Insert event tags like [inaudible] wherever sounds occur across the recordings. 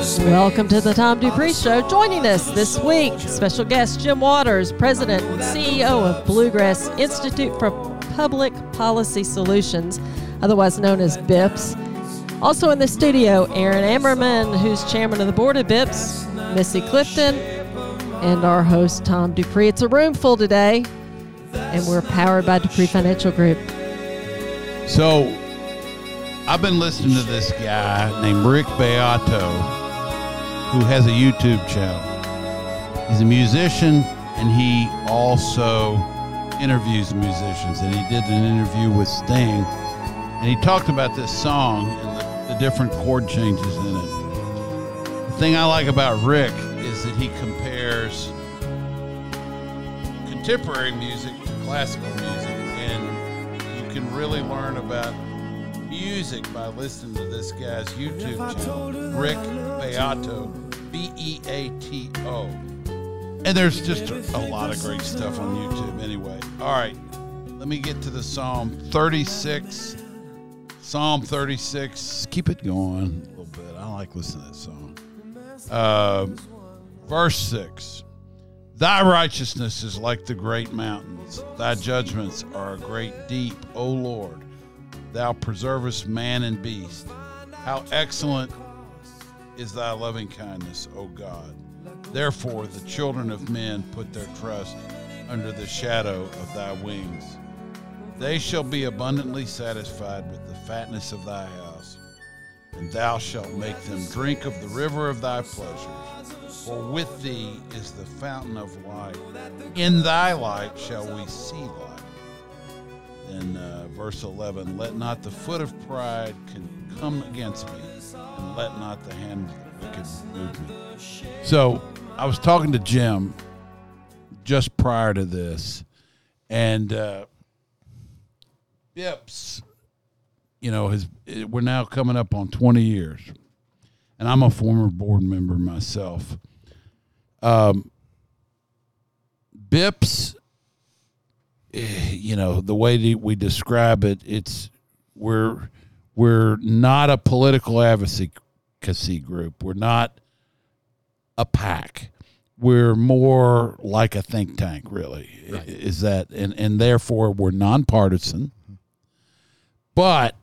Welcome to the Tom Dupree Show. Joining us this week, special guest Jim Waters, President and CEO of Bluegrass Institute for Public Policy Solutions, otherwise known as BIPPS. Also in the studio, Aaron Ammerman, who's chairman of the board of BIPPS, Missy Clifton, and our host, Tom Dupree. It's a room full today, and we're powered by Dupree Financial Group. So, I've been listening to this guy named Rick Beato, who has a YouTube channel. He's a musician and he also interviews musicians. And he did an interview with Sting and he talked about this song and the, the different chord changes in it. The thing I like about Rick is that he compares contemporary music to classical music, and you can really learn about music by listening to this guy's YouTube channel, Rick Beato, B E A T O. And there's just a, a lot of great stuff on YouTube anyway. All right, let me get to the Psalm 36. Psalm 36. Keep it going a little bit. I like listening to that song. Uh, verse 6. Thy righteousness is like the great mountains. Thy judgments are a great deep, O Lord. Thou preservest man and beast. How excellent is thy loving kindness, O God. Therefore, the children of men put their trust under the shadow of thy wings. They shall be abundantly satisfied with the fatness of thy house, and thou shalt make them drink of the river of thy pleasures. For with thee is the fountain of life. In thy light shall we see light. Then uh, verse 11 Let not the foot of pride come against me, and let not the hand of the wicked move me. So I was talking to Jim just prior to this, and uh, BIPPS, you know, has we're now coming up on 20 years, and I'm a former board member myself. Um, BIPPS, eh, Eh, you know, the way that we describe it, it's we're we're not a political advocacy group. We're not a PAC. We're more like a think tank, really. Right. Is that and and therefore we're nonpartisan. But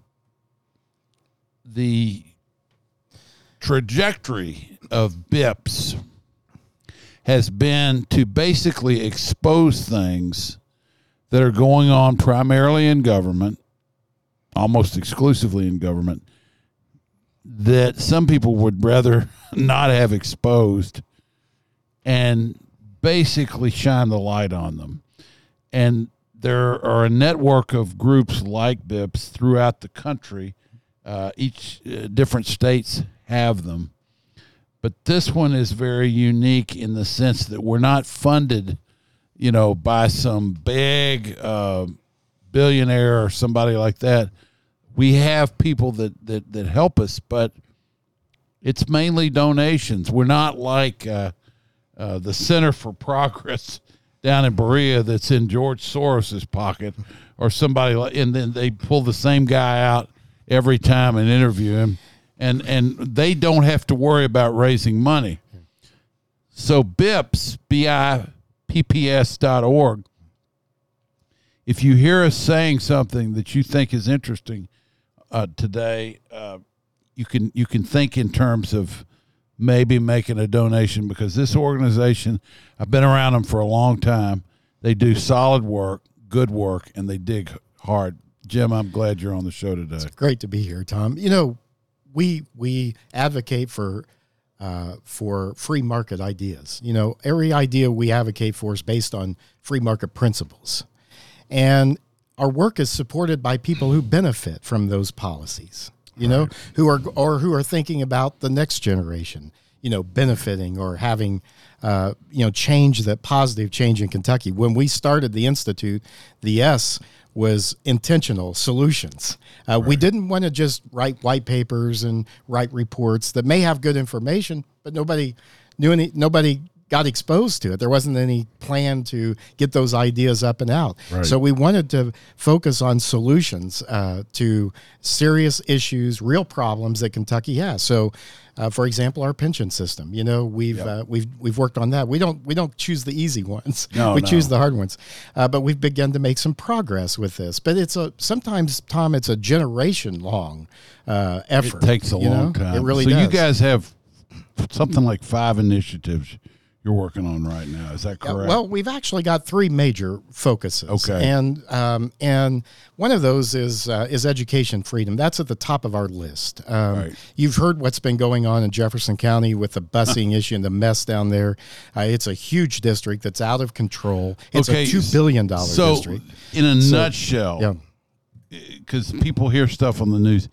the trajectory of BIPPS has been to basically expose things that are going on primarily in government, almost exclusively in government, that some people would rather [laughs] not have exposed and basically shine the light on them. And there are a network of groups like BIPPS throughout the country. Uh, each uh, different states have them. But this one is very unique in the sense that we're not funded, you know, by some big uh, billionaire or somebody like that. We have people that, that, that help us, but It's mainly donations. We're not like uh, uh, the Center for Progress down in Berea that's in George Soros's pocket or somebody like, and then they pull the same guy out every time and interview him, and and they don't have to worry about raising money. So BIPPS, B I P P S dot org. If you hear us saying something that you think is interesting uh, today, uh, you can you can think in terms of maybe making a donation because this organization, I've been around them for a long time. They do solid work, good work, and they dig hard. Jim, I'm glad you're on the show today. Great to be here, Tom. You know, we we advocate for uh, for free market ideas. You know, every idea we advocate for is based on free market principles, and our work is supported by people who benefit from those policies. You know, who are or who are thinking about the next generation. You know, benefiting or having uh, you know change that positive change in Kentucky. When we started the institute, the S was intentional solutions. Uh, We didn't want to just write white papers and write reports that may have good information, but nobody knew any. Nobody got exposed to it. There wasn't any plan to get those ideas up and out. Right. So we wanted to focus on solutions uh, to serious issues, real problems that Kentucky has. So. Uh, for example, our pension system. You know, we've uh, we've we've worked on that. We don't we don't choose the easy ones. No, [laughs] we no. choose the hard ones. Uh, but we've begun to make some progress with this. But it's a sometimes, Tom, it's a generation long uh, effort. It takes a long know? time. It really so does. you guys have something like five initiatives you're working on right now. Is that Yeah, correct? well, we've actually got three major focuses. Okay. and um, and one of those is uh, is education freedom. That's at the top of our list. Um, Right. You've heard what's been going on in Jefferson County with the busing [laughs] issue and the mess down there. Uh, it's a huge district that's out of control. It's Okay, a two billion dollar so, district. in a So- nutshell, Yeah. because people hear stuff on the news,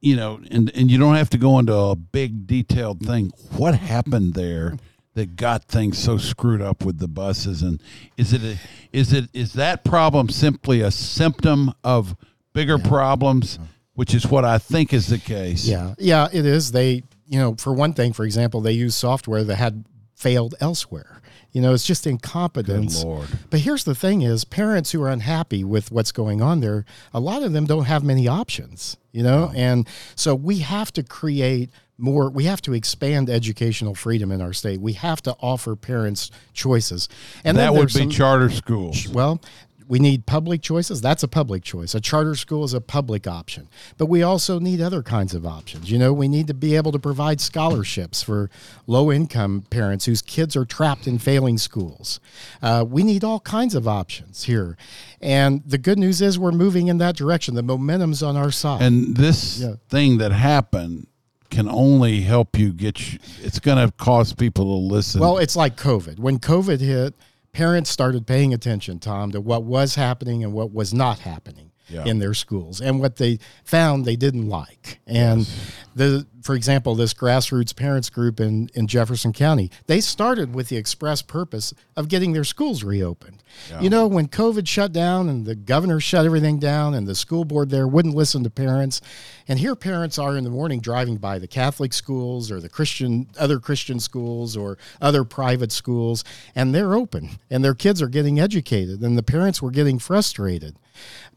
you know, and, and you don't have to go into a big detailed thing. What happened there that got things so screwed up with the buses? And is it a, is it is that problem simply a symptom of bigger problems, which is what I think is the case? Yeah, yeah, it is. They, you know, for one thing, for example, they use software that had failed elsewhere. You know, it's just incompetence. Good Lord. But here's the thing: is parents who are unhappy with what's going on there, a lot of them don't have many options. You know, and so we have to create more. We have to expand educational freedom in our state. We have to offer parents choices, and that would be some- charter schools. well, we need public choices. That's a public choice. A charter school is a public option. But we also need other kinds of options. You know, we need to be able to provide scholarships for low income parents whose kids are trapped in failing schools. Uh, we need all kinds of options here. And the good news is we're moving in that direction. The momentum's on our side. And this Yeah. thing that happened can only help you get you, it's going to cause people to listen. Well, it's like COVID. When COVID hit, parents started paying attention, Tom, to what was happening and what was not happening Yeah. in their schools and what they found they didn't like. And the for example, this grassroots parents group in, in Jefferson County, they started with the express purpose of getting their schools reopened. You know, when COVID shut down and the governor shut everything down and the school board there wouldn't listen to parents, and here parents are in the morning driving by the Catholic schools or the Christian other Christian schools or other private schools, and they're open and their kids are getting educated and the parents were getting frustrated.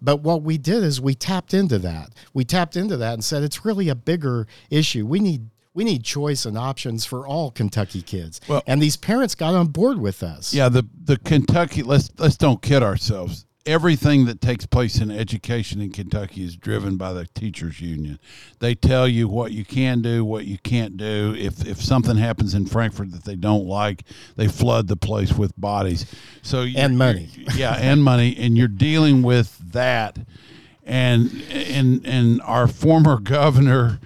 But what we did is we tapped into that. We tapped into that and said it's really a bigger issue. We need we need choice and options for all Kentucky kids. Well- and these parents got on board with us. yeah, the the Kentucky let's let's don't kid ourselves. Everything that takes place in education in Kentucky is driven by the teachers union. They tell you what you can do, what you can't do. If if something happens in Frankfort that they don't like, they flood the place with bodies. So And money. yeah, and money, and you're dealing with that. And and and our former governor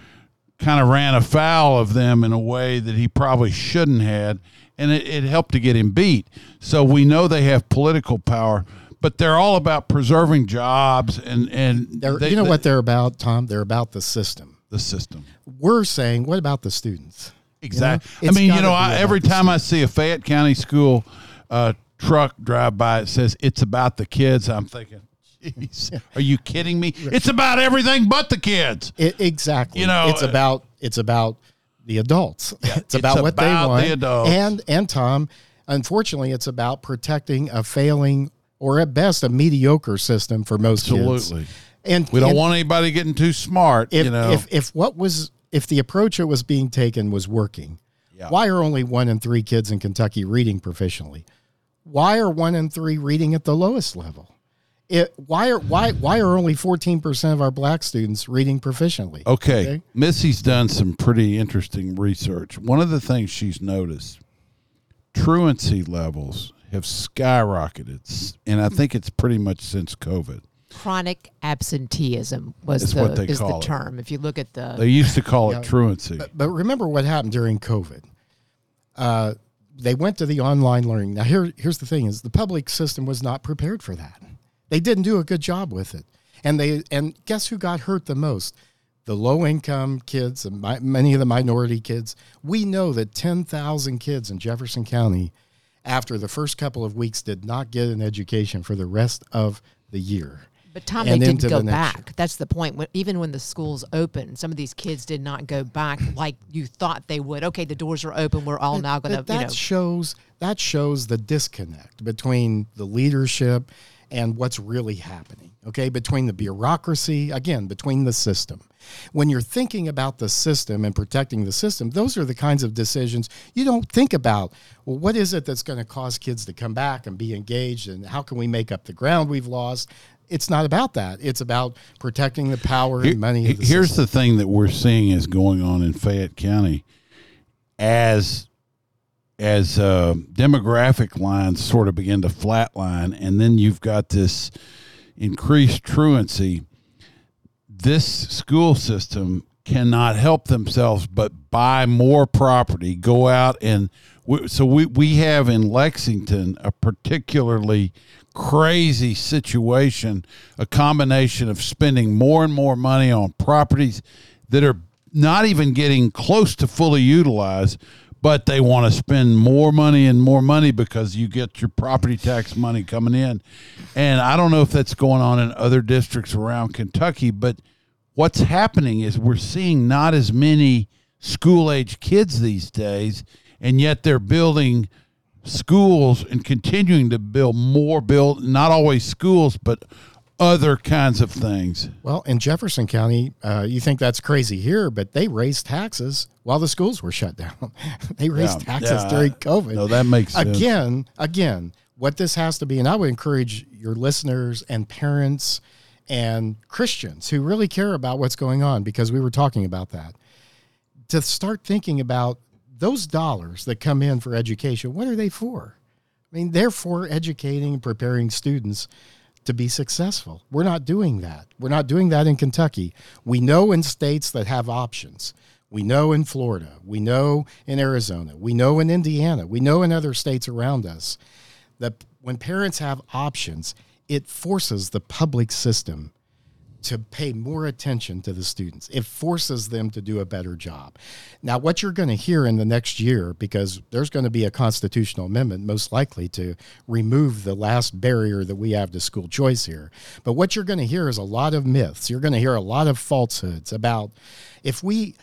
kind of ran afoul of them in a way that he probably shouldn't had, and it, it helped to get him beat. So we know they have political power, but they're all about preserving jobs and and They're, they- you know they- what they're about, Tom? They're about the system. the system. We're saying, what about the students? Exactly. You know, I mean, you know, I, every time I see a Fayette County school uh, truck drive by, it says it's about the kids. I'm thinking, jeez, [laughs] are you kidding me? It's about everything but the kids. It, exactly. You know, it's uh, about it's about the adults. it's, [laughs] it's about what they want. the adults. And and Tom, unfortunately, it's about protecting a failing or at best a mediocre system for most Absolutely. kids. And We don't and want anybody getting too smart, if, you know. if if what was if the approach that was being taken was working, Yeah. why are only one in three kids in Kentucky reading proficiently? Why are one in three reading at the lowest level? It, why are why why are only fourteen percent of our black students reading proficiently? Okay. Okay. Missy's done some pretty interesting research. One of the things she's noticed truancy levels have skyrocketed. And I think it's pretty much since COVID. Chronic absenteeism was Is the what they is the call it. term. If you look at the They used to call Yeah. it truancy. But, but remember what happened during COVID. Uh, they went to the online learning. Now here here's the thing: is the public system was not prepared for that. They didn't do a good job with it, and they and guess who got hurt the most? The low income kids and mi- many of the minority kids. We know that ten thousand kids in Jefferson County, after the first couple of weeks, did not get an education for the rest of the year. But Tom, and they didn't go the back. That's the point. When, even when the schools opened, some of these kids did not go back like you thought they would. Okay, the doors are open. We're all now going to, that you know. shows that shows the disconnect between the leadership and what's really happening. Okay, between the bureaucracy, again, between the system. When you're thinking about the system and protecting the system, those are the kinds of decisions you don't think about. Well, what is it that's going to cause kids to come back and be engaged, and how can we make up the ground we've lost? It's not about that. It's about protecting the power Here- and money. The here's system. the thing that we're seeing is going on in Fayette County as as uh, demographic lines sort of begin to flatline, and then you've got this increased truancy. This school system cannot help themselves but buy more property, go out and so we we have in Lexington a particularly crazy situation, a combination of spending more and more money on properties that are not even getting close to fully utilized, but they want to spend more money and more money because you get your property tax money coming in. And I don't know if that's going on in other districts around Kentucky, but what's happening is we're seeing not as many school age kids these days, and yet they're building schools and continuing to build more build not always schools but other kinds of things Well, in Jefferson County, uh, you think that's crazy here, but they raised taxes while the schools were shut down. [laughs] they raised Yeah, taxes yeah, during COVID. no that makes sense again, again, what this has to be, and I would encourage your listeners and parents and Christians who really care about what's going on, because we were talking about that, to start thinking about those dollars that come in for education. What are they for? I mean, they're for educating and preparing students to be successful. We're not doing that. We're not doing that in Kentucky. We know in states that have options. We know in Florida. We know in Arizona. We know in Indiana. We know in other states around us that when parents have options, it forces the public system to pay more attention to the students. It forces them to do a better job. Now, what you're going to hear in the next year, because there's going to be a constitutional amendment most likely to remove the last barrier that we have to school choice here. But what you're going to hear is a lot of myths. You're going to hear a lot of falsehoods about if we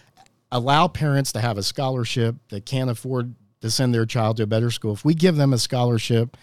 allow parents to have a scholarship that can't afford to send their child to a better school, if we give them a scholarship,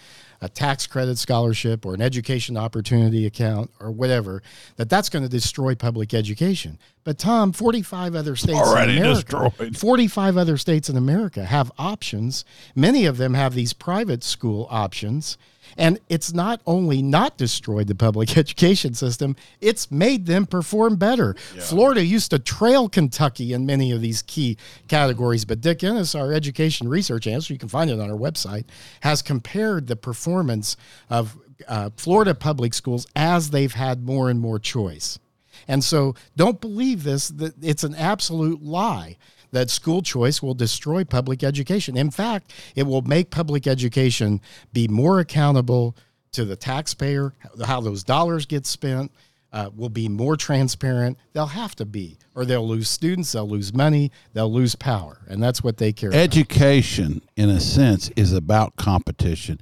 a tax credit scholarship or an education opportunity account or whatever, that that's going to destroy public education. But Tom, 45 other states already in America, destroyed. 45 other states in America have options. Many of them have these private school options. And it's not only not destroyed the public [laughs] education system, it's made them perform better. Florida used to trail Kentucky in many of these key categories, but Dick Innes, our education research analyst, you can find it on our website, has compared the performance of uh, Florida public schools as they've had more and more choice. And so don't believe this, that it's an absolute lie that school choice will destroy public education. In fact, it will make public education be more accountable to the taxpayer, how those dollars get spent. Uh, will be more transparent. They'll have to be, or they'll lose students, they'll lose money, they'll lose power, and that's what they care. about. education in a sense is about competition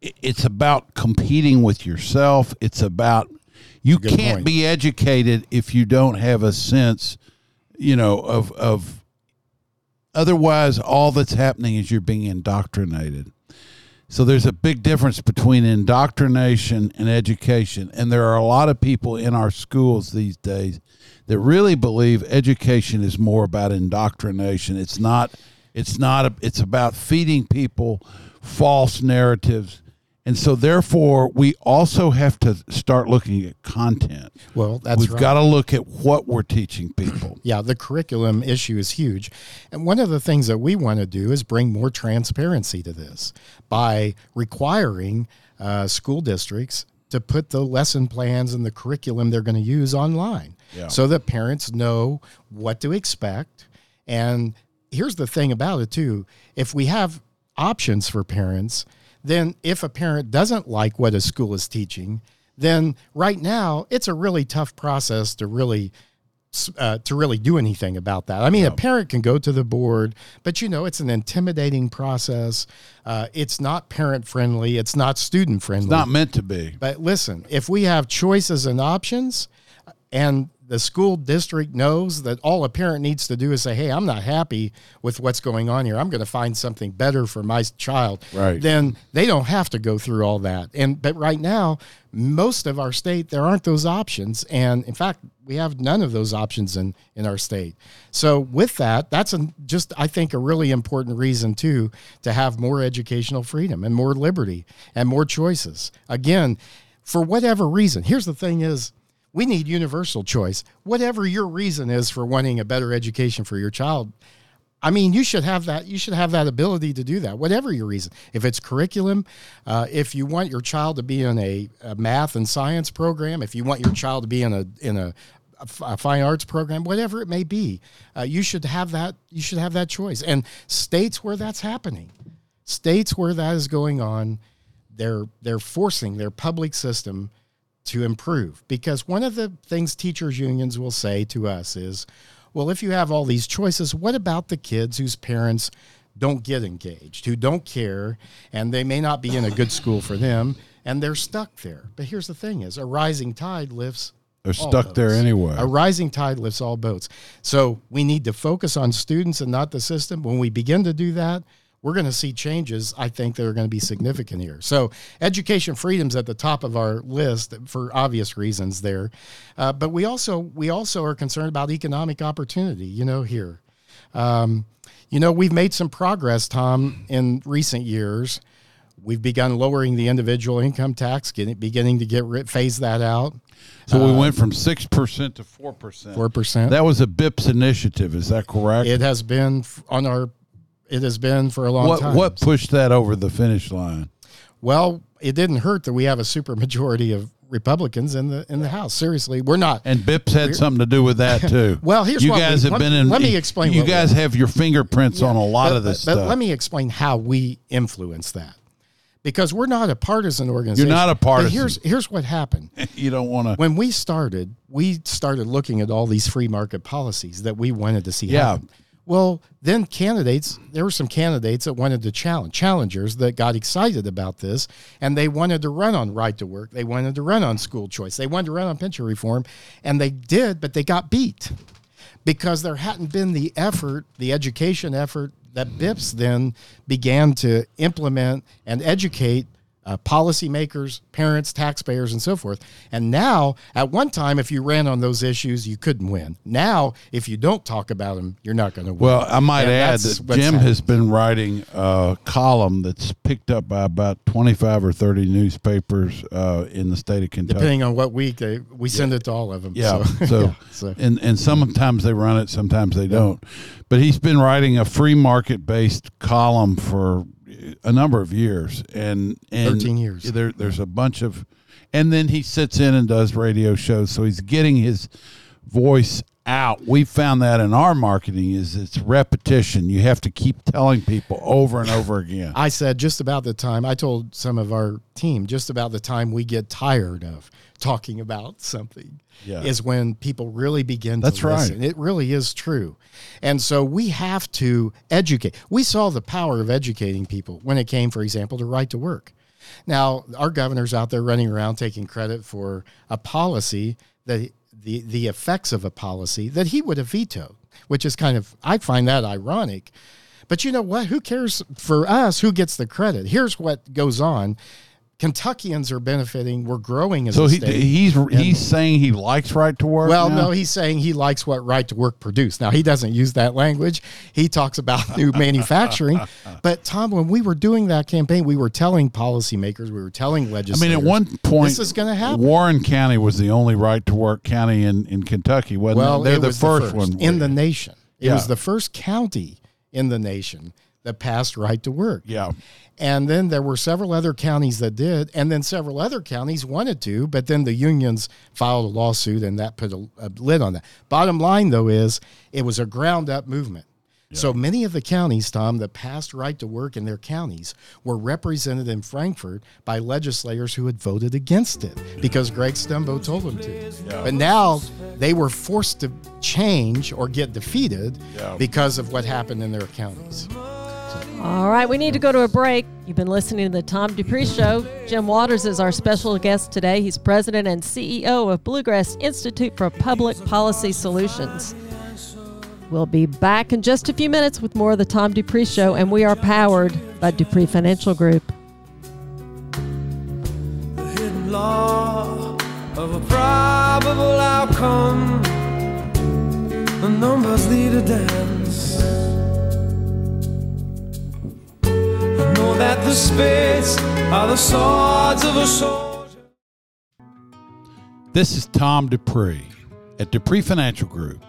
it's about competing with yourself it's about you Good can't point. be educated if you don't have a sense you know of of otherwise, all that's happening is you're being indoctrinated. So there's a big difference between indoctrination and education, and there are a lot of people in our schools these days that really believe education is more about indoctrination. It's not. It's not. A, it's about feeding people false narratives and so, therefore, we also have to start looking at content. Well, that's We've right. got to look at what we're teaching people. [clears throat] Yeah, the curriculum issue is huge. And one of the things that we want to do is bring more transparency to this by requiring uh, school districts to put the lesson plans and the curriculum they're going to use online Yeah. so that parents know what to expect. And here's the thing about it, too if we have options for parents, then if a parent doesn't like what a school is teaching, then right now it's a really tough process to really uh, to really do anything about that. I mean, a parent can go to the board, but you know, it's an intimidating process. Uh, it's not parent friendly. It's not student friendly. It's not meant to be. But listen, if we have choices and options, and the school district knows that all a parent needs to do is say, "Hey, I'm not happy with what's going on here. I'm going to find something better for my child." Right. Then they don't have to go through all that. And but right now, most of our state there aren't those options, and in fact, we have none of those options in in our state. So with that, that's a, just I think a really important reason too to have more educational freedom and more liberty and more choices. Again, for whatever reason. Here's the thing is we need universal choice. Whatever your reason is for wanting a better education for your child, I mean, you should have that. You should have that ability to do that. Whatever your reason, if it's curriculum, uh, if you want your child to be in a, a math and science program, if you want your child to be in a in a, a fine arts program, whatever it may be, uh, you should have that. You should have that choice. And states where that's happening, states where that is going on, they're they're forcing their public system to improve because one of the things teachers unions will say to us is well if you have all these choices what about the kids whose parents don't get engaged who don't care and they may not be in a good school for them and they're stuck there but here's the thing is a rising tide lifts They're stuck there anyway. A rising tide lifts all boats. So we need to focus on students and not the system. When we begin to do that, we're going to see changes, I think, that are going to be significant here. So education freedom's at the top of our list for obvious reasons there. Uh, but we also we also are concerned about economic opportunity, you know, here. Um, you know, we've made some progress, Tom, in recent years. We've begun lowering the individual income tax, getting, beginning to get rid, phase that out. So we went from six percent to four percent. Four percent. That was a BIPPS initiative. Is that correct? It has been on our. It has been for a long what time. what pushed that over the finish line? Well, it didn't hurt that we have a supermajority of Republicans in the in the House. Seriously, we're not. And BIPPS had something to do with that [laughs] too. Well, here's you what guys we- have let- been in. let me explain You guys have your fingerprints on a lot but, of this but, stuff. but let me explain how we influence that, because we're not a partisan organization. You're not a But partisan. here's here's what happened. [laughs] you don't want to. when we started, we started looking at all these free market policies that we wanted to see Yeah. happen. Well, then candidates, there were some candidates that wanted to challenge, challengers that got excited about this, and they wanted to run on right to work. They wanted to run on school choice. They wanted to run on pension reform, and they did, but they got beat because there hadn't been the effort, the education effort that BIPPS then began to implement and educate uh, policymakers, parents, taxpayers, and so forth. And now, at one time, if you ran on those issues, you couldn't win. Now, if you don't talk about them, you're not going to win. Well, I might And add that Jim has been writing a column that's picked up by about twenty-five or thirty newspapers uh, in the state of Kentucky. depending on what week they we send it to all of them. Yeah. So, [laughs] So, yeah, so. and and sometimes they run it, sometimes they don't. But he's been writing a free market based column for a number of years, and and 13 years. There, there's a bunch of, and then he sits in and does radio shows, so he's getting his voice out. We found that in our marketing is it's repetition. You have to keep telling people over and over again. I said just about the time I told some of our team just about the time we get tired of talking about something Yeah. is when people really begin That's to right. listen. It really is true. And so we have to educate. We saw the power of educating people when it came, for example, to right to work. Now, our governor's out there running around taking credit for a policy that the, the effects of a policy that he would have vetoed. which is kind of I find that ironic. But you know what? Who cares for us? Who gets the credit? Here's what goes on. Kentuckians are benefiting. We're growing as So a he, state. he's he's saying he likes right to work. Well, now? no, he's saying he likes what right to work produced. Now, he doesn't use that language. He talks about [laughs] new manufacturing. But, Tom, when we were doing that campaign, we were telling policymakers, we were telling legislators. I mean, at one point, this is going to happen. Warren County was the only right to work county in, in Kentucky, wasn't well, it? They're it the was first, one in the nation. It Yeah. was the first county in the nation that passed right to work. Yeah, And then there were several other counties that did, and then several other counties wanted to, but then the unions filed a lawsuit and that put a, a lid on that. Bottom line, though, is it was a ground up movement. So many of the counties, Tom, that passed right to work in their counties were represented in Frankfort by legislators who had voted against it because Greg Stumbo told them to. But now they were forced to change or get defeated Yeah. because of what happened in their counties. All right, we need to go to a break. You've been listening to the Tom Dupree Show. Jim Waters is our special guest today. He's president and CEO of Bluegrass Institute for Public Policy Solutions. We'll be back in just a few minutes with more of the Tom Dupree Show, and we are powered by Dupree Financial Group. the hidden law of a probable outcome. The numbers lead a dance. Know that the spades are the swords of a soldier. This is Tom Dupree at Dupree Financial Group.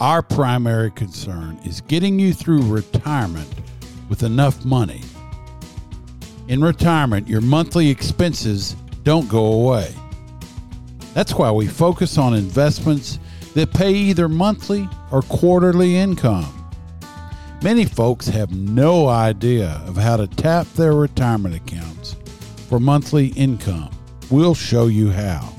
Our primary concern is getting you through retirement with enough money. In retirement, your monthly expenses don't go away. That's why we focus on investments that pay either monthly or quarterly income. Many folks have no idea of how to tap their retirement accounts for monthly income. We'll show you how.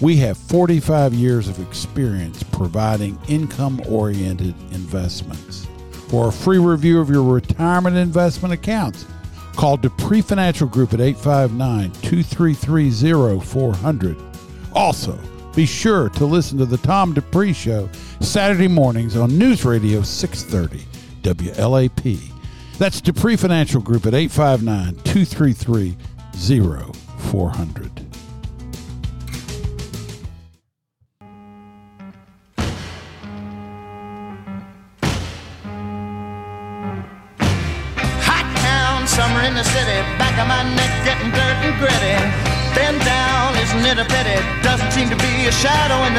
We have 45 years of experience providing income oriented investments. For a free review of your retirement investment accounts, call Dupree Financial Group at 859 233 0400. Also, be sure to listen to the Tom Dupree Show Saturday mornings on News Radio 630 WLAP. That's Dupree Financial Group at 859 233 0400. Hot town, summer in the city, back of my neck getting dirt and gritty. Bend down, isn't it a pity? Doesn't seem to be a shadow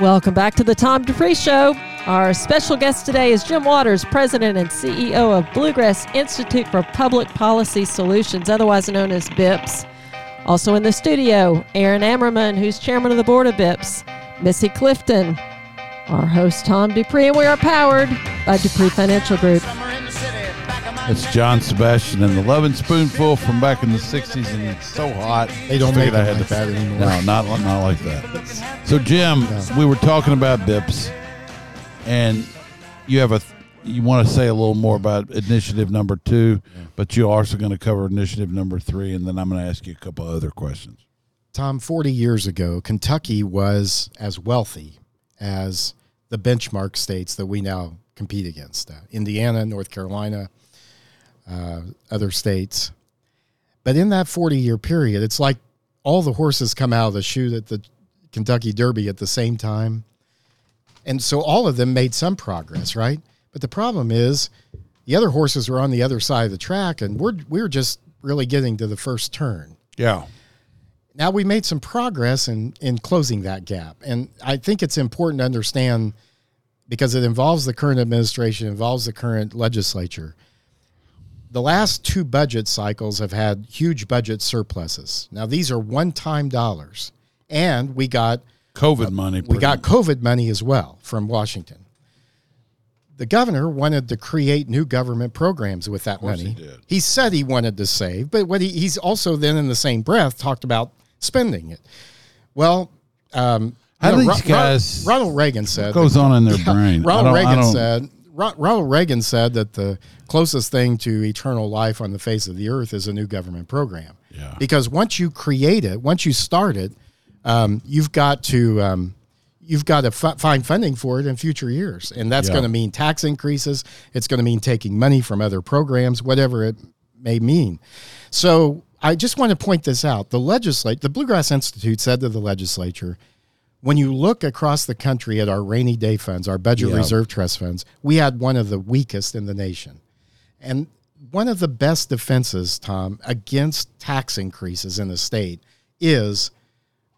Welcome back to the Tom Dupree Show. Our special guest today is Jim Waters, President and CEO of Bluegrass Institute for Public Policy Solutions, otherwise known as BIPPS. Also in the studio, Aaron Ammerman, who's chairman of the board of BIPPS, Missy Clifton, our host Tom Dupree, and we are powered by Dupree Financial Group. It's John Sebastian and the Lovin' Spoonful from back in the 60s, and it's so hot. They don't make I had like to- that anymore. No, not, not like that. So, Jim, we were talking about BIPPS, and you have a you want to say a little more about initiative number two, but you're also going to cover initiative number three, and then I'm going to ask you a couple other questions. Tom, 40 years ago, Kentucky was as wealthy as the benchmark states that we now compete against uh, Indiana, North Carolina, uh, other states. But in that 40 year period, it's like all the horses come out of the chute at the Kentucky Derby at the same time. And so all of them made some progress, right? But the problem is the other horses were on the other side of the track and we're, we're just really getting to the first turn. Yeah. Now we made some progress in in closing that gap, and I think it's important to understand because it involves the current administration, involves the current legislature. The last two budget cycles have had huge budget surpluses. Now these are one-time dollars, and we got COVID money. we got COVID money as well from Washington. The governor wanted to create new government programs with that money. he did. said he wanted to save, but what he, he's also then in the same breath talked about spending it. Well, um, How you know, these Ro- guys- Ronald Reagan said goes on in their [laughs] brain. Ronald Reagan said Ronald Reagan said that the closest thing to eternal life on the face of the earth is a new government program. Yeah. Because once you create it, once you start it, um, you've got to um, you've got to f- find funding for it in future years, and that's Yeah. going to mean tax increases. It's going to mean taking money from other programs, whatever it may mean. So I just want to point this out. The legislate, the Bluegrass Institute said to the legislature, when you look across the country at our rainy day funds, our budget Yeah. reserve trust funds, we had one of the weakest in the nation. And one of the best defenses, Tom, against tax increases in the state is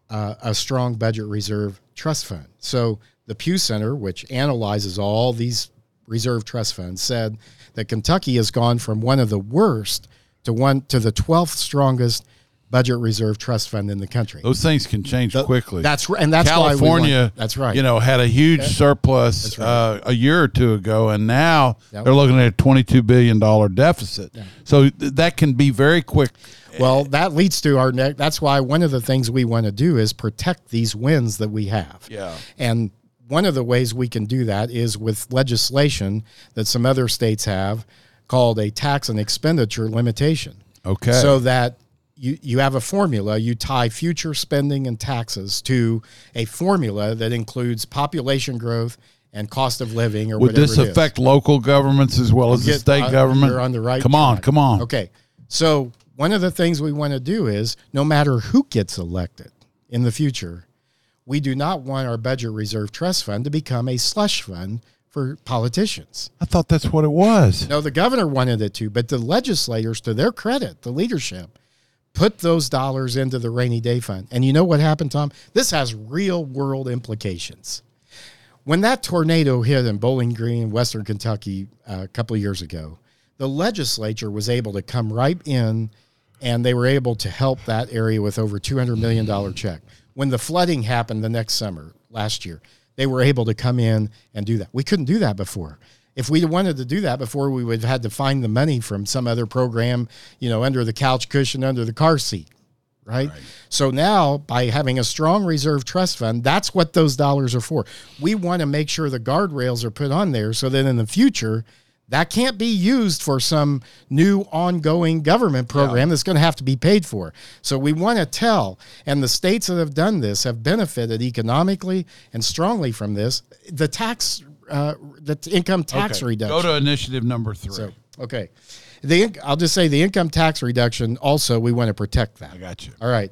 uh, a strong budget reserve trust fund. So the Pew Center, which analyzes all these reserve trust funds, said that Kentucky has gone from one of the worst to one to the twelfth strongest budget reserve trust fund in the country. Those things can change quickly. That's right, and that's why we California. that's right. You know, had a huge surplus uh, a year or two ago, and now Yep. they're looking at a twenty-two billion dollar deficit. So th- that can be very quick. Well, that leads to our next. That's why one of the things we want to do is protect these wins that we have. Yeah. And one of the ways we can do that is with legislation that some other states have called a tax and expenditure limitation. Okay. So that you, you have a formula, you tie future spending and taxes to a formula that includes population growth and cost of living or Would whatever this it is. affect local governments as well as the state uh, government? You're on the right. Come on, track. come on. Okay. So one of the things we want to do is no matter who gets elected in the future, we do not want our budget reserve trust fund to become a slush fund for politicians. I thought that's what it was. No, the governor wanted it to, but the legislators, to their credit, the leadership, put those dollars into the rainy day fund. And you know what happened, Tom? This has real world implications. When that tornado hit in Bowling Green, Western Kentucky, uh, a couple of years ago, the legislature was able to come right in and they were able to help that area with over $200 million check. When the flooding happened the next summer, last year, they were able to come in and do that. We couldn't do that before. If we'd wanted to do that before, we would have had to find the money from some other program, you know, under the couch cushion, under the car seat right? So now, by having a strong reserve trust fund, that's what those dollars are for. We want to make sure the guardrails are put on there so that in the future, that can't be used for some new ongoing government program that's going to have to be paid for. So we want to tell, and the states that have done this have benefited economically and strongly from this. The tax, uh, the income tax Okay, reduction. Go to initiative number three. So, okay. The, I'll just say the income tax reduction also, we want to protect that. I got you. All right.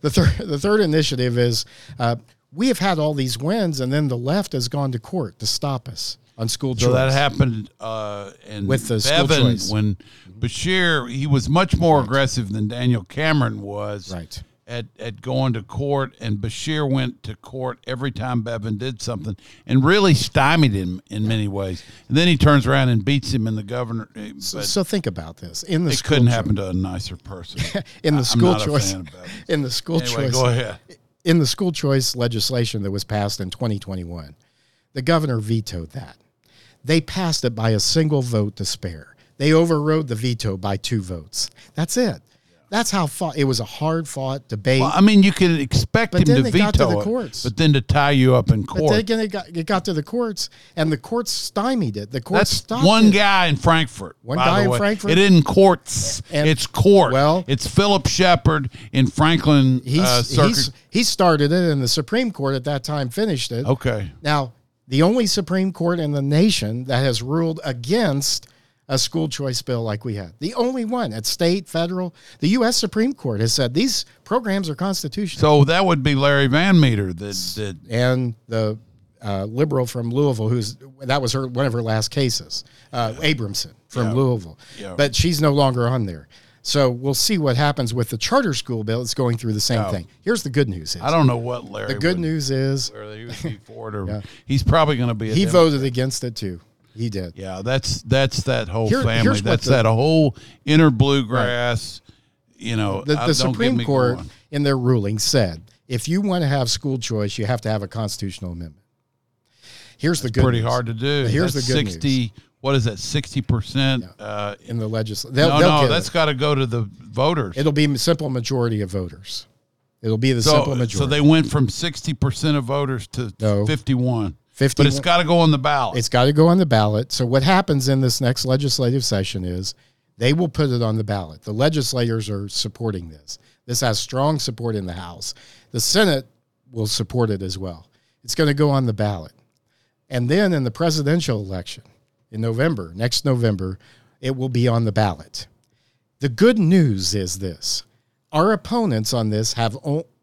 The third the third initiative is uh, we have had all these wins, and then the left has gone to court to stop us on school So choice. that happened uh, in With the choice. when Beshear he was much more aggressive than Daniel Cameron was. Right. At, at going to court, and Beshear went to court every time Bevin did something, and really stymied him in many ways. And then he turns around and beats him in the governor. eh, But so think about this in the it couldn't happen to a nicer person. [laughs] in the I'm school choice [laughs] in the school anyway, choice go ahead. in the school choice legislation that was passed in 2021. The governor vetoed that. They passed it by a single vote to spare. They overrode the veto by two votes. That's it. That's how fought. It was a hard fought debate. Well, I mean, you can expect But him then to they got to veto the it, courts. but then to tie you up in But court. then again, it got, it got to the courts, and the courts stymied it. The courts That's stopped one it. guy in Frankfort. One by guy the in way. Frankfort? It isn't courts. And- it's court. Well- it's Phillip Shepherd in Franklin He's, uh, circuit. he's, he started it, and the Supreme Court at that time finished it. okay. Now, the only Supreme Court in the nation that has ruled against a school choice bill like we had, the only one at state, federal, the U.S. Supreme Court has said these programs are constitutional. So that would be Larry VanMeter that that and the uh, liberal from Louisville, who's that was her one of her last cases, uh, Abramson from Yeah. Louisville, Yeah. but she's no longer on there. So we'll see what happens with the charter school bill. It's going through the same thing. Here's the good news: is I don't know what Larry. the good would- news is he would be for it or [laughs] Yeah. he's probably going to be. A he Democrat. voted against it too. He did. Yeah, that's that's that whole Here- family. here's what That's the- that whole inner bluegrass. You know, The, I- the don't get Supreme me Court, going. in their ruling, said if you want to have school choice, you have to have a constitutional amendment. Here's the good pretty news. hard to do. Here's That's the good news. sixty. What is that? Sixty percent. Uh, in the legislature. no, no, that's got to go to the voters. It'll be a simple majority of voters. It'll be the so, simple majority. so they went from sixty percent of voters to No. fifty-one. 51 But it's got to go on the ballot. It's got to go on the ballot. So what happens in this next legislative session is they will put it on the ballot. The legislators are supporting this. This has strong support in the House. The Senate will support it as well. It's going to go on the ballot. And then in the presidential election in November, next November, it will be on the ballot. The good news is this our opponents on this have,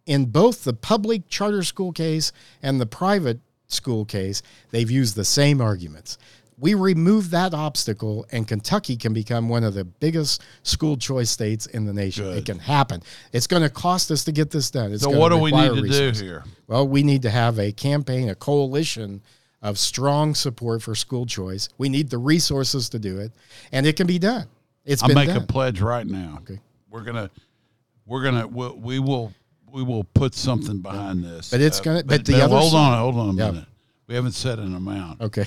in both the public charter school case and the private school case, they've used the same arguments. We remove that obstacle, and Kentucky can become one of the biggest school choice states in the nation. It can happen. It's going to cost us to get this done. It's so what do we need to resources. do here? Well, we need to have a campaign, a coalition of strong support for school choice. We need the resources to do it, and it can be done. It's I'll make done. a pledge right now. Okay. We're gonna, we're gonna, we, we will, we will put something behind this. But it's gonna- uh, but the other hold side- on, hold on a Yeah. minute. We haven't set an amount. Okay.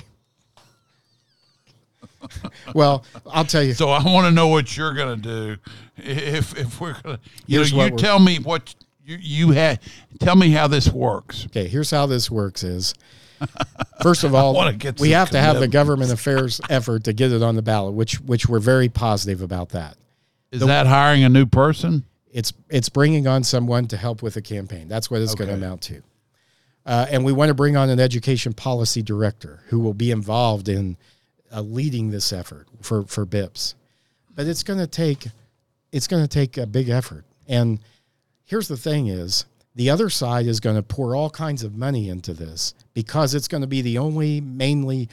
well, I'll tell you. So I want to know what you're gonna do if if we're gonna. You Here's know, you tell me what you you had. Tell me how this works. Okay, here's how this works is first of [laughs] all, we have to have the government affairs effort to get it on the ballot, which which we're very positive about that. Is that hiring a new person? It's it's bringing on someone to help with the campaign. That's what it's going to amount to. Uh, and we want to bring on an education policy director who will be involved in uh, leading this effort for for BIPPS. But it's going to take it's going to take a big effort. And here's the thing: is the other side is going to pour all kinds of money into this because it's going to be the only mainly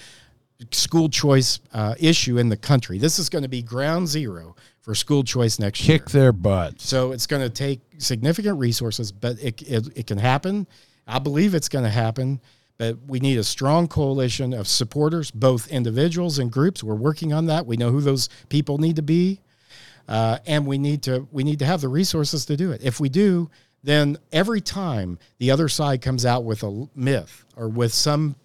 school choice uh, issue in the country. This is going to be ground zero for school choice next year. Kick their butts. So it's going to take significant resources, but it, it, it can happen. I believe it's going to happen, but we need a strong coalition of supporters, both individuals and groups. We're working on that. We know who those people need to be, uh, and we need to we need to have the resources to do it. If we do, then every time the other side comes out with a myth or with some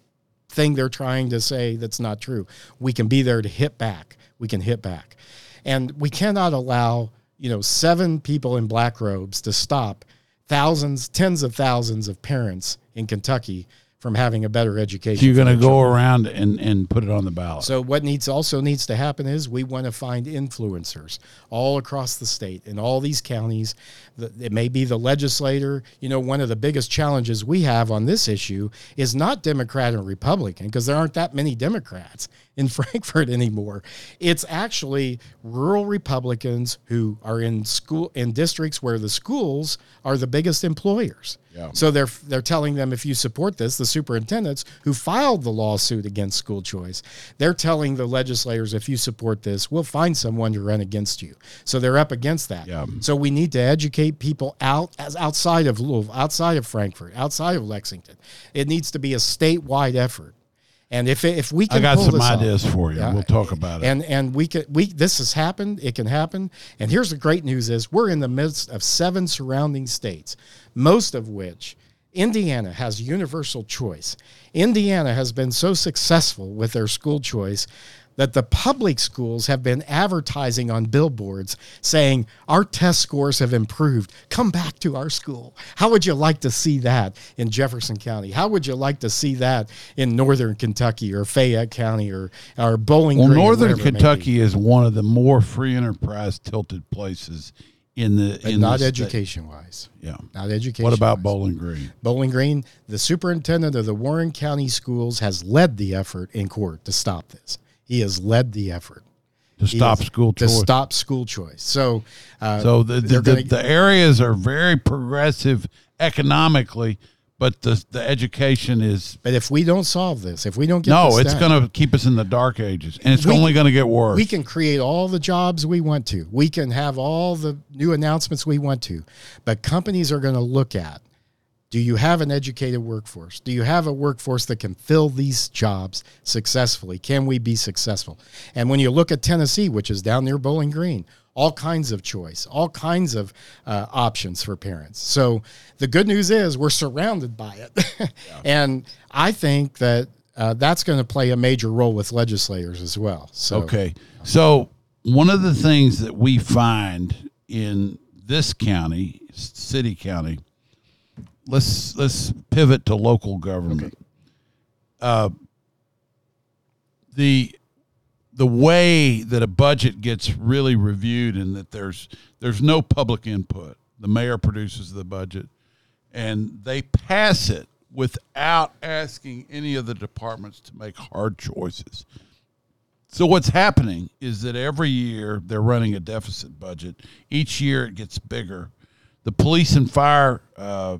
thing they're trying to say that's not true. We can be there to hit back. We can hit back. And we cannot allow, you know, seven people in black robes to stop thousands, tens of thousands of parents in Kentucky from having a better education. So you're going to go around and, and put it on the ballot. So what needs also needs to happen is we want to find influencers all across the state in all these counties. It may be the legislator. You know, one of the biggest challenges we have on this issue is not Democrat and Republican because there aren't that many Democrats in [laughs] Frankfort anymore. It's actually rural Republicans who are in school in districts where the schools are the biggest employers. Yeah. So they're they're telling them if you support this, the superintendents who filed the lawsuit against school choice, they're telling the legislators if you support this, we'll find someone to run against you. So they're up against that. Yeah. So we need to educate people out as outside of Louisville, outside of Frankfort, outside of Lexington. It needs to be a statewide effort. And if if we can, I got some this off- ideas for you. Yeah. We'll talk about it. and and we can we this has happened. It can happen. And here's the great news: is we're in the midst of seven surrounding states, most of which Indiana has universal choice. Indiana has been so successful with their school choice that the public schools have been advertising on billboards saying our test scores have improved come back to our school how would you like to see that in jefferson county how would you like to see that in northern kentucky or fayette county or, or bowling well, Green or Northern wherever it may be? Kentucky is one of the more free enterprise tilted places in the but in not the state. education wise Yeah. not education What about Bowling Green? Bowling Green, the superintendent of the Warren County Schools has led the effort in court to stop this. He has led the effort To He stop has- school to choice. stop school choice. So, uh, So the the, gonna- the areas are very progressive economically, but the the education is But if we don't solve this, if we don't get no, it's going to keep us in the dark ages, and it's We- only going to get worse. We can create all the jobs we want to. We can have all the new announcements we want to. But companies are going to look at do you have an educated workforce? Do you have a workforce that can fill these jobs successfully? Can we be successful? And when you look at Tennessee, which is down near Bowling Green, all kinds of choice, all kinds of uh, options for parents. So the good news is we're surrounded by it. [laughs] and I think that uh, that's going to play a major role with legislators as well. So Okay. So one of the things that we find in this county, city county, let's let's pivot to local government. Uh, the the way that a budget gets really reviewed and that there's there's no public input. The mayor produces the budget and they pass it without asking any of the departments to make hard choices. So what's happening is that every year they're running a deficit budget. Each year it gets bigger. The police and fire uh,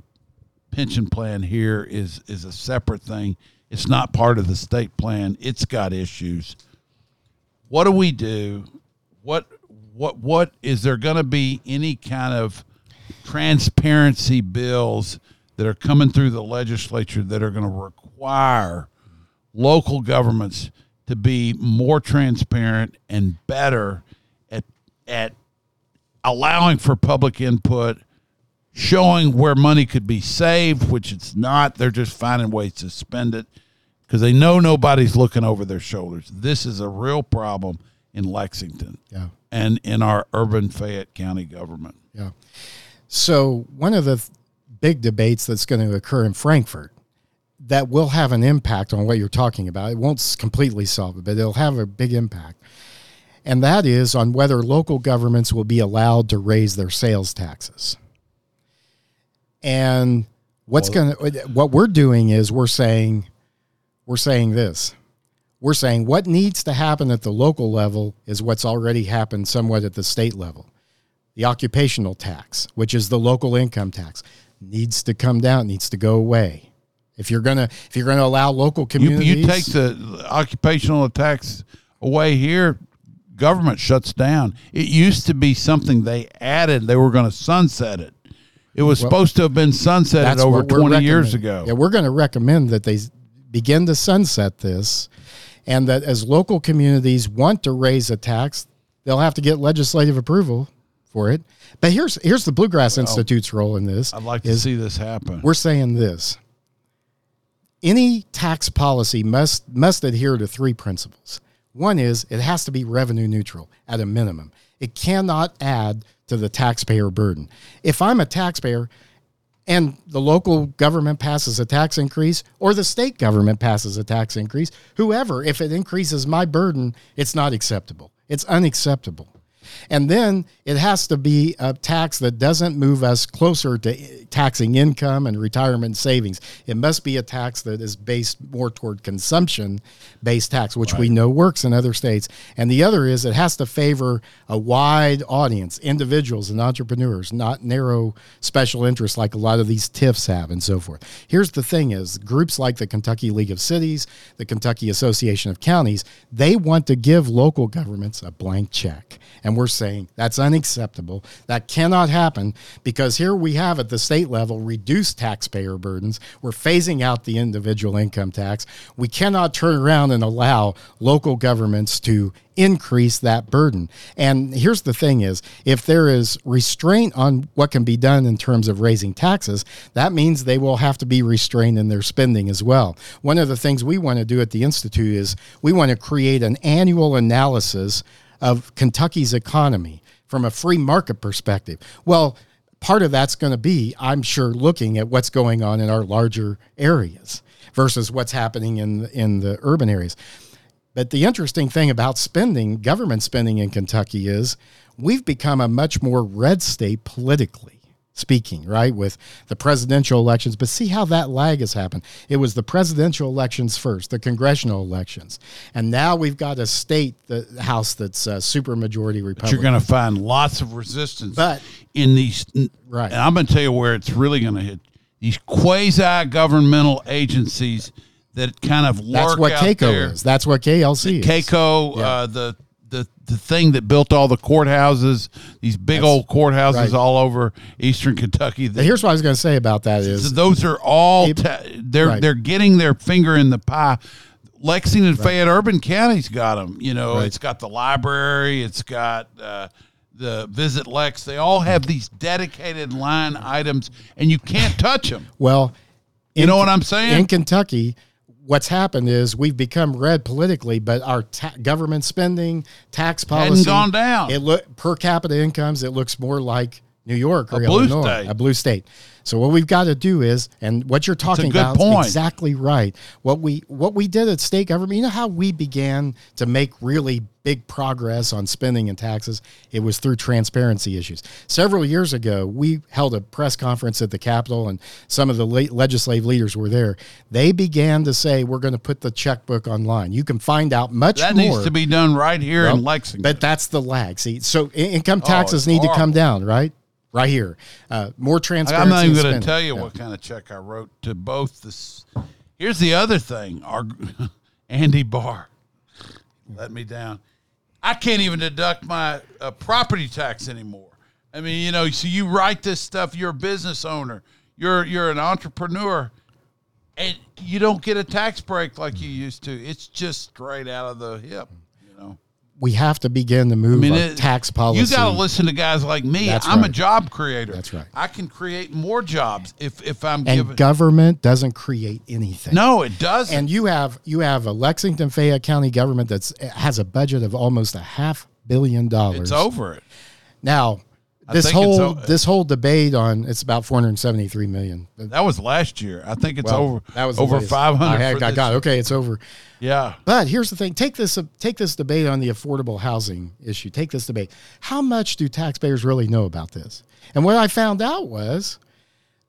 pension plan here is is a separate thing. It's not part of the state plan. It's got issues. What do we do? What what what is there going to be any kind of transparency bills that are coming through the legislature that are going to require local governments to be more transparent and better at at allowing for public input, showing where money could be saved, which it's not. They're just finding ways to spend it because they know nobody's looking over their shoulders. This is a real problem in Lexington Yeah. and in our urban Fayette County government. Yeah. So one of the th- big debates that's going to occur in Frankfort that will have an impact on what you're talking about. It won't completely solve it, but it'll have a big impact. And that is on whether local governments will be allowed to raise their sales taxes. And what's going to what we're doing is we're saying we're saying this. We're saying what needs to happen at the local level is what's already happened somewhat at the state level the occupational tax, which is the local income tax, needs to come down, needs to go away. If you're gonna if you're gonna allow local You, communities, you take the occupational tax away here, government shuts down. It used to be something they added. They were going to sunset it. It was supposed to have been sunsetted over 20 years ago. Yeah, we're going to recommend that they begin to sunset this, and that as local communities want to raise a tax, they'll have to get legislative approval for it. But here's here's the Bluegrass Institute's role in this. I'd like to see this happen. we're saying this any tax policy must must adhere to three principles one is it has to be revenue neutral at a minimum it cannot add to the taxpayer burden. If i'm a taxpayer and the local government passes a tax increase or the state government passes a tax increase whoever if it increases my burden it's not acceptable. It's unacceptable and then it has to be a tax that doesn't move us closer to taxing income and retirement savings. It must be a tax that is based more toward consumption based tax, which we know works in other states. And the other is it has to favor a wide audience, individuals and entrepreneurs, not narrow special interests like a lot of these TIFs have and so forth. Here's the thing is groups like the Kentucky League of Cities, the Kentucky Association of Counties, they want to give local governments a blank check. And we're saying that's unacceptable. That cannot happen because here we have at the state level reduced taxpayer burdens. We're phasing out the individual income tax. We cannot turn around and allow local governments to increase that burden. And here's the thing is if there is restraint on what can be done in terms of raising taxes, that means they will have to be restrained in their spending as well. One of the things we want to do at the institute is we want to create an annual analysis of Kentucky's economy from a free market perspective. Well, part of that's going to be, I'm sure, looking at what's going on in our larger areas versus what's happening in in the urban areas. But the interesting thing about spending, government spending in Kentucky, is we've become a much more red state politically speaking, right? With the presidential elections. But see how that lag has happened. It was the presidential elections first, the congressional elections. And now we've got a state the house that's uh, super majority Republican. You're going to find lots of resistance But- in these. Right. And I'm going to tell you where it's really going to hit. these quasi governmental agencies that kind of lurk That's what out KACo there. is. That's what KLC is. KACo, Yeah. uh, the the thing that built all the courthouses, these big old courthouses right. all over eastern Kentucky. Now, Here's what I was going to say about that is those are all It- they're right. they're getting their finger in the pie. Lexington, Fayette, Urban County's got them. You know, Right. it's got the library, it's got uh, the Visit Lex. They all have these dedicated line items, and you can't touch them. well, You know what I'm saying? in Kentucky, what's happened is we've become red politically, but our ta- government spending, tax policy, gone down. It look per capita incomes. It looks more like New York or A blue Illinois, state. a blue state. So what we've got to do is, and what you're talking about point. is exactly right. What we what we did at state government, you know how we began to make really big progress on spending and taxes? It was through transparency issues. Several years ago, we held a press conference at the Capitol, and some of the le- legislative leaders were there. They began to say, "We're going to put the checkbook online. You can find out much that more." That needs to be done right here in Lexington. But that's the lag. See, so income Oh, taxes it's need to come down, right? Right here. Uh, more transparency. I'm not even going to tell you Yeah. what kind of check I wrote to both this. Here's the other thing. Our [laughs] Andy Barr let me down. I can't even deduct my uh, property tax anymore. I mean, you know, so you write this stuff. You're a business owner. You're you're an entrepreneur, and you don't get a tax break like you used to. It's just straight out of the hip. We have to begin to move I mean, it- tax policy. You got to listen to guys like me. That's I'm a job creator. That's right. I can create more jobs if if I'm and given. government doesn't create anything. no, it doesn't. And you have you have a Lexington Fayette County government that's has a budget of almost a half billion dollars. it's over it. Now, I this whole o- this whole debate on it's about 473 million. That was last year. I think it's Well, over. that was over 500. I, had- I got okay. It's over. Yeah. But here's the thing: take this take this debate on the affordable housing issue. Take this debate. How much do taxpayers really know about this? And what I found out was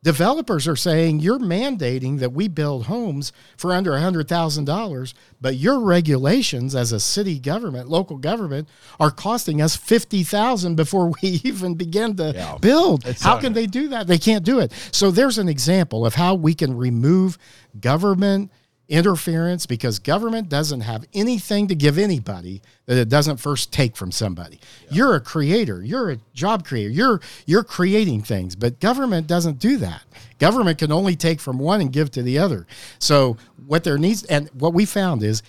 developers are saying you're mandating that we build homes for under $100,000, but your regulations as a city government, local government, are costing us 50,000 before we [laughs] even begin to Yeah. build. It's How can they do that? They can't do it. So there's an example of how we can remove government interference because government doesn't have anything to give anybody that it doesn't first take from somebody. You're a creator, you're a job creator. You're you're creating things, but government doesn't do that. Government can only take from one and give to the other. So what there needs and what we found is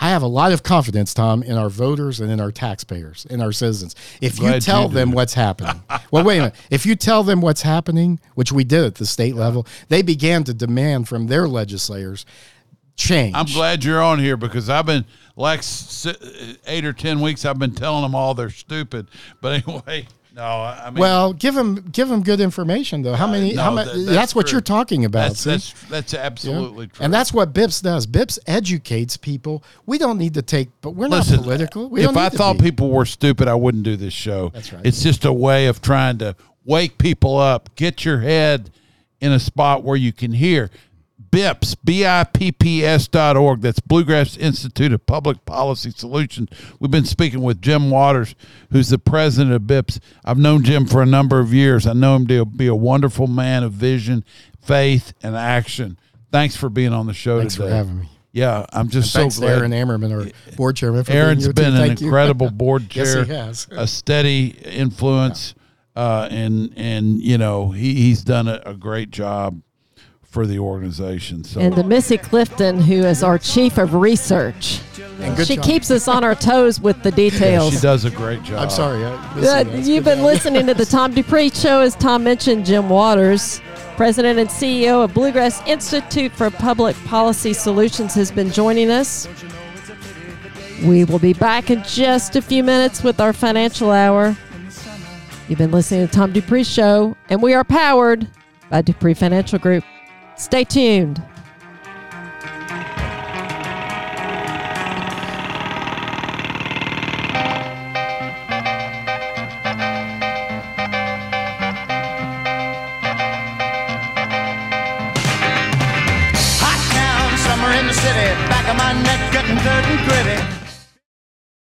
I have a lot of confidence, Tom, in our voters and in our taxpayers, in our citizens. If you tell you them what's happening, well, wait a minute. If you tell them what's happening, which we did at the state level, they began to demand from their legislators change. I'm glad you're on here because I've been like eight or ten weeks. I've been telling them all they're stupid. But anyway, no, I mean, Well, give them give them good information though. How uh, many? no, how many? that- that's that's what you're talking about. that's that's that's absolutely true. And that's what BIPPS does. BIPPS educates people. We don't need to take, but we're Listen, not political. We if I thought be. people were stupid, I wouldn't do this show. That's right. It's just a way of trying to wake people up, get your head in a spot where you can hear. BIPPS, B-I-P-P-S dot org. That's Bluegrass Institute of Public Policy Solutions. We've been speaking with Jim Waters, who's the president of BIPPS. I've known Jim for a number of years. I know him to be a wonderful man of vision, faith, and action. Thanks for being on the show Thanks today. for having me. Yeah, I'm just Thanks so glad. Aaron Ammerman, our board chairman. Aaron's been an Thank incredible [laughs] board Yes, chair, he has. a steady influence, uh, and and you know he, he's done a, a great job for the organization. So And to Missy Clifton, who is our chief of research. She job. keeps us on our toes with the yeah, details. she does a great job. I'm sorry. I, Uh, you've been to- listening to the Tom Dupree Show. As Tom mentioned, Jim Waters, President and CEO of Bluegrass Institute for Public Policy Solutions, has been joining us. We will be back in just a few minutes with our financial hour. You've been listening to Tom Dupree Show, and we are powered by Dupree Financial Group. Stay tuned. Hot town, summer in the city, back of my neck getting dirt and grit.